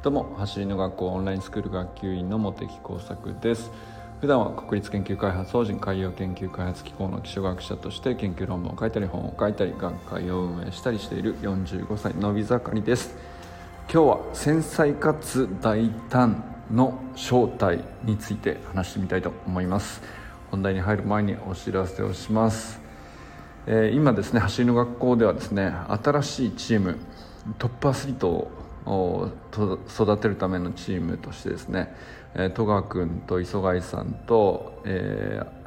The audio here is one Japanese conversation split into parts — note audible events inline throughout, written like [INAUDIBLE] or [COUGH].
どうも走りの学校オンラインスクール学級委員の茂木耕作です。普段は国立研究開発法人海洋研究開発機構の基礎学者として研究論文を書いたり本を書いたり学会を運営したりしている45歳のび盛りです。今日は繊細かつ大胆の正体について話してみたいと思います。本題に入る前にお知らせをします。えー、今ですね走りの学校ではですね新しいチームトップアスリートを育てるためのチームとしてですね、戸川君と磯貝さんと、えー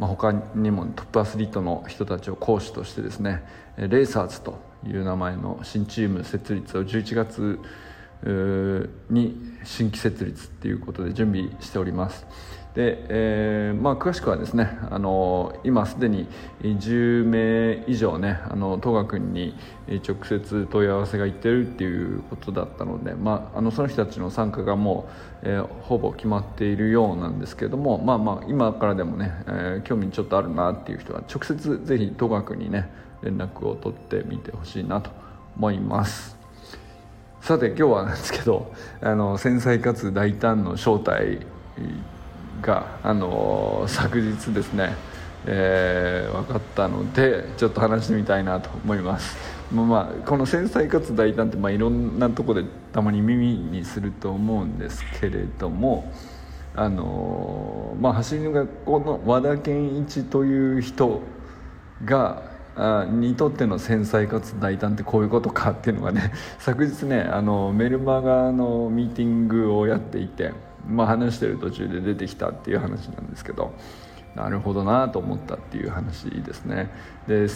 まあ、他にもトップアスリートの人たちを講師としてですねレーサーズという名前の新チーム設立を11月に新規設立っていうことで準備しております。で、えーまあ、詳しくはですねあの今すでに10名以上ねあの戸川君に直接問い合わせがいってるっていうことだったので、まあ、あのその人たちの参加がもう、えー、ほぼ決まっているようなんですけども、まあまあ、今からでもね、えー、興味ちょっとあるなっていう人は直接ぜひ戸川君にね連絡を取ってみてほしいなと思います。さて今日はなんですけどあの繊細かつ大胆の正体が、あの昨日ですね、えー、分かったのでちょっと話してみたいなと思います。まあ、この繊細かつ大胆って、まあ、いろんなとこでたまに耳にすると思うんですけれどもあのまあ、走りの学校の和田健一という人があにとっての繊細かつ大胆ってこういうことかっていうのがね [LAUGHS] 昨日ねあのメルマガのミーティングをやっていてまあ、話してる途中で出てきたっていう話なんですけどなるほどなと思ったっていう話ですね。で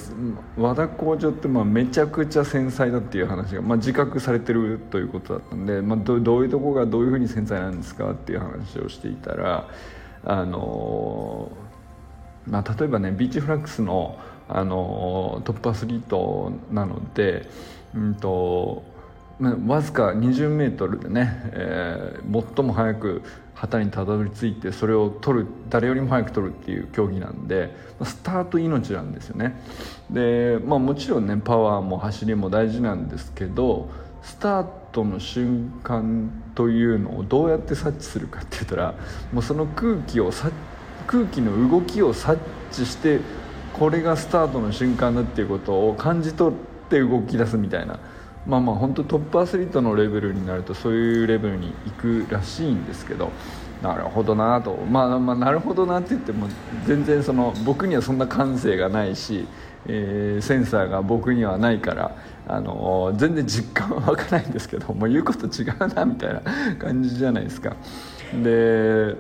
和田校長ってまあめちゃくちゃ繊細だっていう話が、まあ、自覚されてるということだったんで、まあ、どどういうとこがどういうふうに繊細なんですかっていう話をしていたらあのまあ、例えばねビーチフラッグスのあのトップアスリートなので、うんとわずか 20m でね、えー、最も早く旗にたどり着いてそれを取る誰よりも早く取るっていう競技なんでスタート命なんですよねで、まあ、もちろんねパワーも走りも大事なんですけどスタートの瞬間というのをどうやって察知するかって言ったらもうその空気を空気の動きを察知してこれがスタートの瞬間だっていうことを感じ取って動き出すみたいな。まあまあ本当トップアスリートのレベルになるとそういうレベルに行くらしいんですけどなるほどなと、まあ、まあなるほどなって言っても全然その僕にはそんな感性がないし、えー、センサーが僕にはないからあの全然実感は湧かないんですけどもう言うこと違うなみたいな感じじゃないですか。で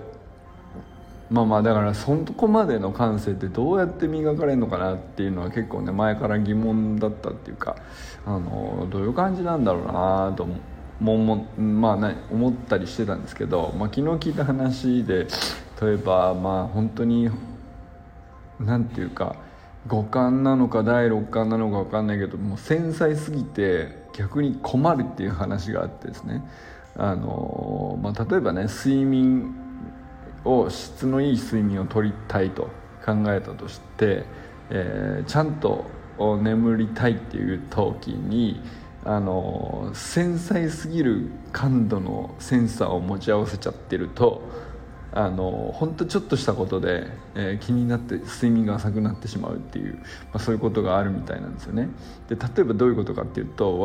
まあまあだからそこまでの感性ってどうやって磨かれるのかなっていうのは結構ね前から疑問だったっていうかあのどういう感じなんだろうなとももまあね思ったりしてたんですけど、まあ、昨日聞いた話で例えばまあ本当になんていうか五感なのか第六感なのか分かんないけどもう繊細すぎて逆に困るっていう話があってですね。あの、まあ、例えばね睡眠を質のいい睡眠をとりたいと考えたとして、えー、ちゃんと眠りたいっていう時にあの繊細すぎる感度のセンサーを持ち合わせちゃってるとあの本当ちょっとしたことで、えー、気になって睡眠が浅くなってしまうっていう、まあ、そういうことがあるみたいなんですよね。で例えばどういうことかっていうと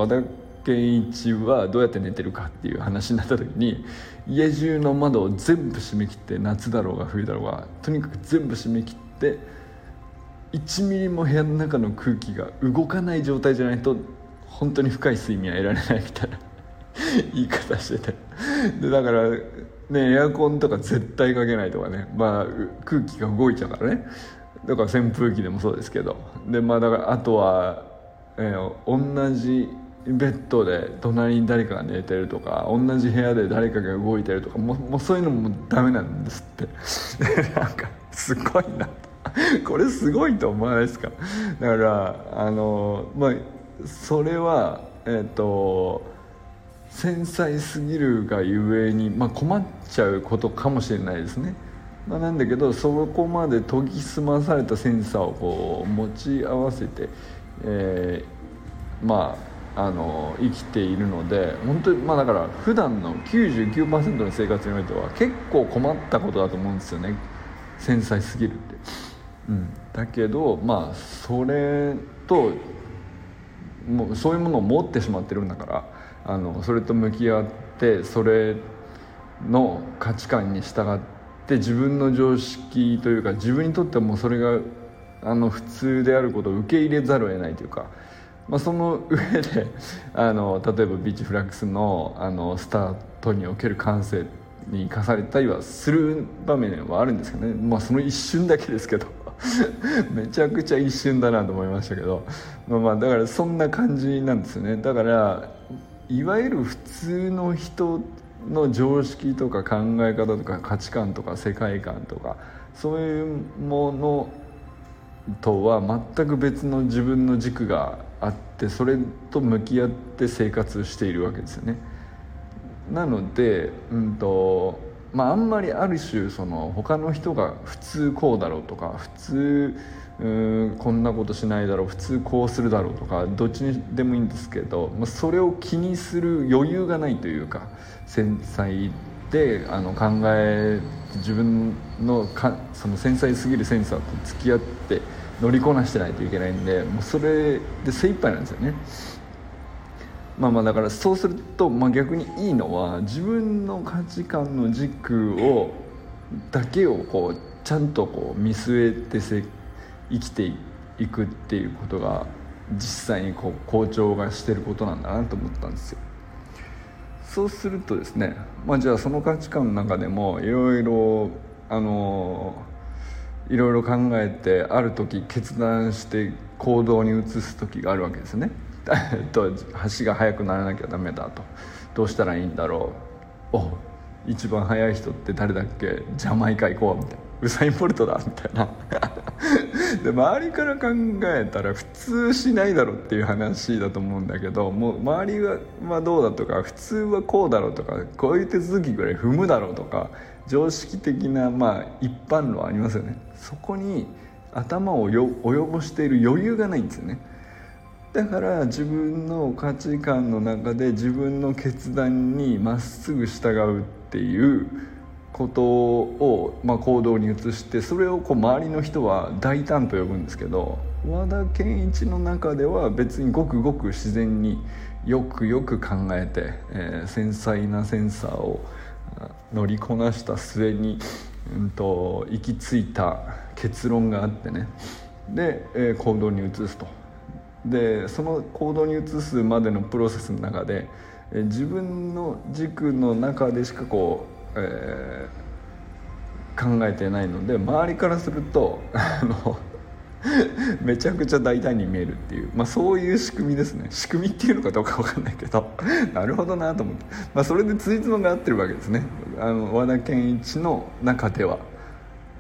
健一はどうやって寝てるかっていう話になった時に家中の窓を全部閉め切って夏だろうが冬だろうがとにかく全部閉め切って1ミリも部屋の中の空気が動かない状態じゃないと本当に深い睡眠は得られないみたいな言い方しててでだからねエアコンとか絶対かけないとかね。まあ空気が動いちゃうからね。だから扇風機でもそうですけど。でまあだからあとは、えー、同じベッドで隣に誰かが寝てるとか同じ部屋で誰かが動いてるとかももうそういうのもダメなんですって。[LAUGHS] なんかすごいな。これすごいと思わないですか？だからあのまあそれはえっ、ー、と繊細すぎるがゆえに、まあ、困っちゃうことかもしれないですね、まあ、なんだけどそこまで研ぎ澄まされたセンサーをこう持ち合わせて、えー、まああの生きているので本当にまあだから普段の99%の生活においては結構困ったことだと思うんですよね。繊細すぎるって、うん、だけどまあそれともうそういうものを持ってしまってるんだからあのそれと向き合ってそれの価値観に従って自分の常識というか自分にとってはもうそれがあの普通であることを受け入れざるを得ないというか、まあ、その上であの例えばビーチフラッグスのあのスタートにおける感性に生かされたりはする場面はあるんですけどね、まあ、その一瞬だけですけど。[LAUGHS] めちゃくちゃ一瞬だなと思いましたけど、まあ、まあだからそんな感じなんですよね。だからいわゆる普通の人の常識とか考え方とか価値観とか世界観とかそういうものとは全く別の自分の軸があってそれと向き合って生活しているわけですよね。なので、うんとまあ、あんまりある種その他の人が普通こうだろうとか普通うんこんなことしないだろう普通こうするだろうとかどっちにでもいいんですけど、まあ、それを気にする余裕がないというか繊細であの考え自分のかその繊細すぎるセンサーと付き合って乗りこなしてないといけないんでもうそれで精一杯なんですよね。まあまあだからそうすると、まあ、逆にいいのは自分の価値観の軸をだけをこうちゃんとこう見据えてせ生きていくっていうことが実際にこう校長がしてることなんだなと思ったんですよ。そうするとですね、まあ、じゃあその価値観の中でもいろいろあのいろいろ考えてある時決断して行動に移す時があるわけですね。[LAUGHS] と橋が速くならなきゃダメだと。どうしたらいいんだろう。お一番速い人って誰だっけ？ジャマイカ行こうみたいな。ウサイン・ボルトだみたいな。[LAUGHS] で周りから考えたら普通しないだろうっていう話だと思うんだけどもう周りはどうだとか普通はこうだろうとかこういう手続きぐらい踏むだろうとか常識的なまあ一般論ありますよね。そこに頭を及ぼしている余裕がないんですよね。だから自分の価値観の中で自分の決断にまっすぐ従うっていうことを、まあ、行動に移してそれをこう周りの人は大胆と呼ぶんですけど和田健一の中では別にごくごく自然によくよく考えて、えー、繊細なセンサーを乗りこなした末に、うんと、行き着いた結論があってねで、えー、行動に移すと。でその行動に移すまでのプロセスの中で、えー、自分の軸の中でしかこうえー、考えてないので周りからするとあの [LAUGHS] めちゃくちゃ大胆に見えるっていう、まあ、そういう仕組みですね。仕組みっていうのかどうか分かんないけど。[LAUGHS] なるほどなと思って、まあ、それでついつまが合ってるわけですね。あの和田健一の中では。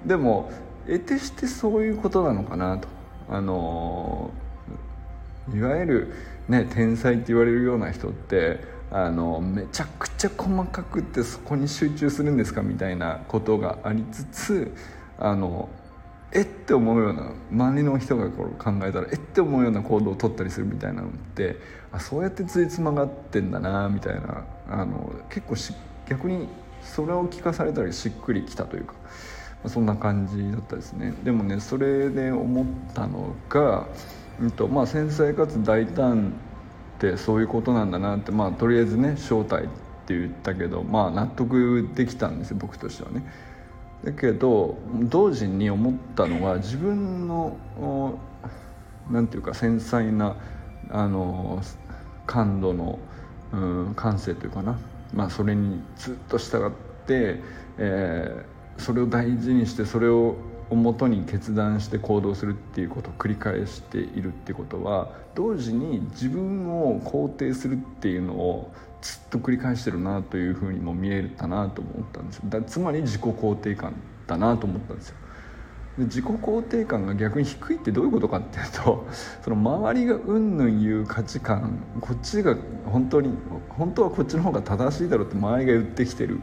でも得てしてそういうことなのかなと。あのいわゆるね天才って言われるような人ってあのめちゃくちゃ細かくってそこに集中するんですかみたいなことがありつつあのえって思うような周りの人がこう考えたらえって思うような行動を取ったりするみたいなのってあそうやってついつまがってんだなみたいなあの結構し逆にそれを聞かされたりしっくりきたというか、まあ、そんな感じだったですねでもねそれで思ったのが、うんとまあ、繊細かつ大胆ってそういうことなんだなってまあとりあえずね正体って言ったけどまあ納得できたんですよ僕としてはね。だけど同時に思ったのは自分の何て言うか繊細なあの感度の、うん、感性というかな、まあ、それにずっと従って、えー、それを大事にしてそれををもとに決断して行動するっていうことを繰り返しているってことは同時に自分を肯定するっていうのをずっと繰り返してるなというふうにも見えたなと思ったんですよ。だつまり自己肯定感だなと思ったんですよ。で自己肯定感が逆に低いってどういうことかっていうと [LAUGHS] その周りがうんぬん言う価値観こっちが本当に本当はこっちの方が正しいだろうって周りが言ってきてる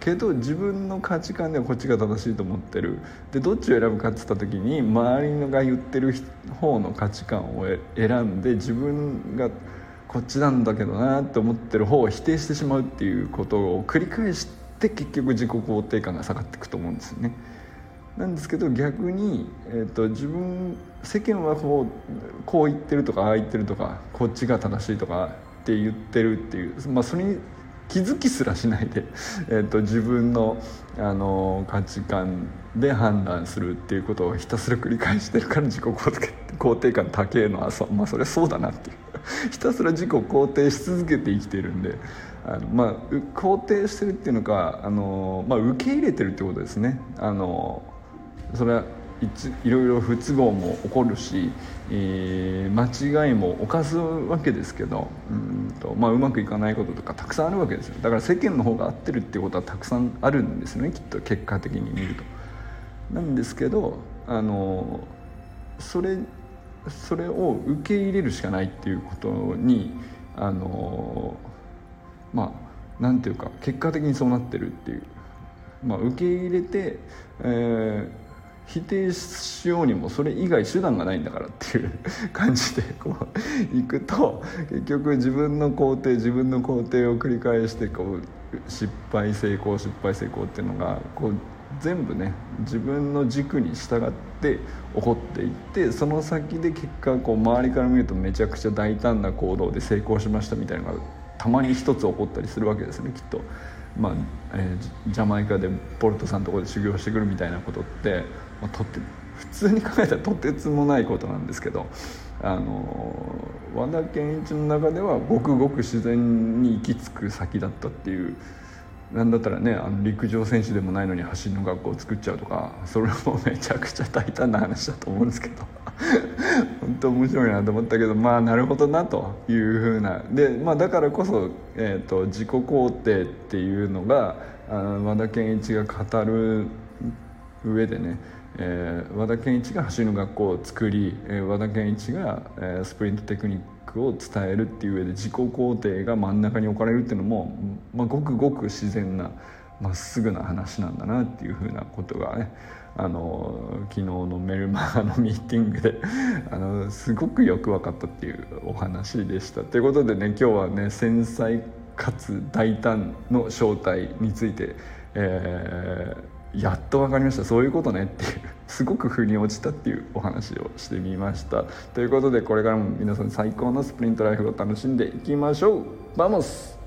けど自分の価値観ではこっちが正しいと思ってるでどっちを選ぶかっつった時に周りのが言ってる方の価値観を選んで自分がこっちなんだけどなって思ってる方を否定してしまうっていうことを繰り返して結局自己肯定感が下がっていくと思うんですよね。なんですけど逆に、えーと、自分世間はこうこう言ってるとかああ言ってるとかこっちが正しいとかって言ってるっていう、まあ、それに気づきすらしないで、[LAUGHS] えーと、自分のあの価値観で判断するっていうことをひたすら繰り返してるから自己肯定感高えのはそ,、まあ、それそうだなっていう [LAUGHS] ひたすら自己肯定し続けて生きてるんであの、まあ、肯定してるっていうのかあの、まあ、受け入れてるってことですね。あのそれはいろいろ不都合も起こるし、えー、間違いも犯すわけですけどうんと、まあ、うまくいかないこととかたくさんあるわけですよだから世間の方が合ってるっていうことはたくさんあるんですねきっと結果的に見ると。なんですけどあのそれそれを受け入れるしかないっていうことにあのまあなんていうか結果的にそうなってるっていう、まあ、受け入れて、えー否定しようにもそれ以外手段がないんだからっていう感じでこういくと結局自分の工程自分の工程を繰り返してこう失敗成功失敗成功っていうのがこう全部ね自分の軸に従って起こっていってその先で結果こう周りから見るとめちゃくちゃ大胆な行動で成功しましたみたいなのがたまに一つ起こったりするわけですねきっと。まあえー、ジャマイカでボルトさんのとこで修行してくるみたいなことってまあ、とって普通に考えたらとてつもないことなんですけどあの和田健一の中ではごくごく自然に行き着く先だったっていうなんだったらねあの陸上選手でもないのに走りの学校を作っちゃうとかそれも [LAUGHS] めちゃくちゃ大胆な話だと思うんですけど [LAUGHS] 本当面白いなと思ったけどまあなるほどなというふうな。で、まあ、だからこそ、えーと、自己肯定っていうのがあの和田健一が語る上でねえー、和田健一が走りの学校を作り、えー、和田健一が、えー、スプリントテクニックを伝えるっていう上で自己肯定が真ん中に置かれるっていうのも、まあ、ごくごく自然なまっすぐな話なんだなっていうふうなことがねあの昨日のメルマガのミーティングで [LAUGHS] あのすごくよく分かったっていうお話でした。ということでね今日はね繊細かつ大胆の正体について、えーやっと分かりましたそういうことねっていう [LAUGHS] すごく腑に落ちたっていうお話をしてみました。ということでこれからも皆さん最高のスプリントライフを楽しんでいきましょう。 Vamos。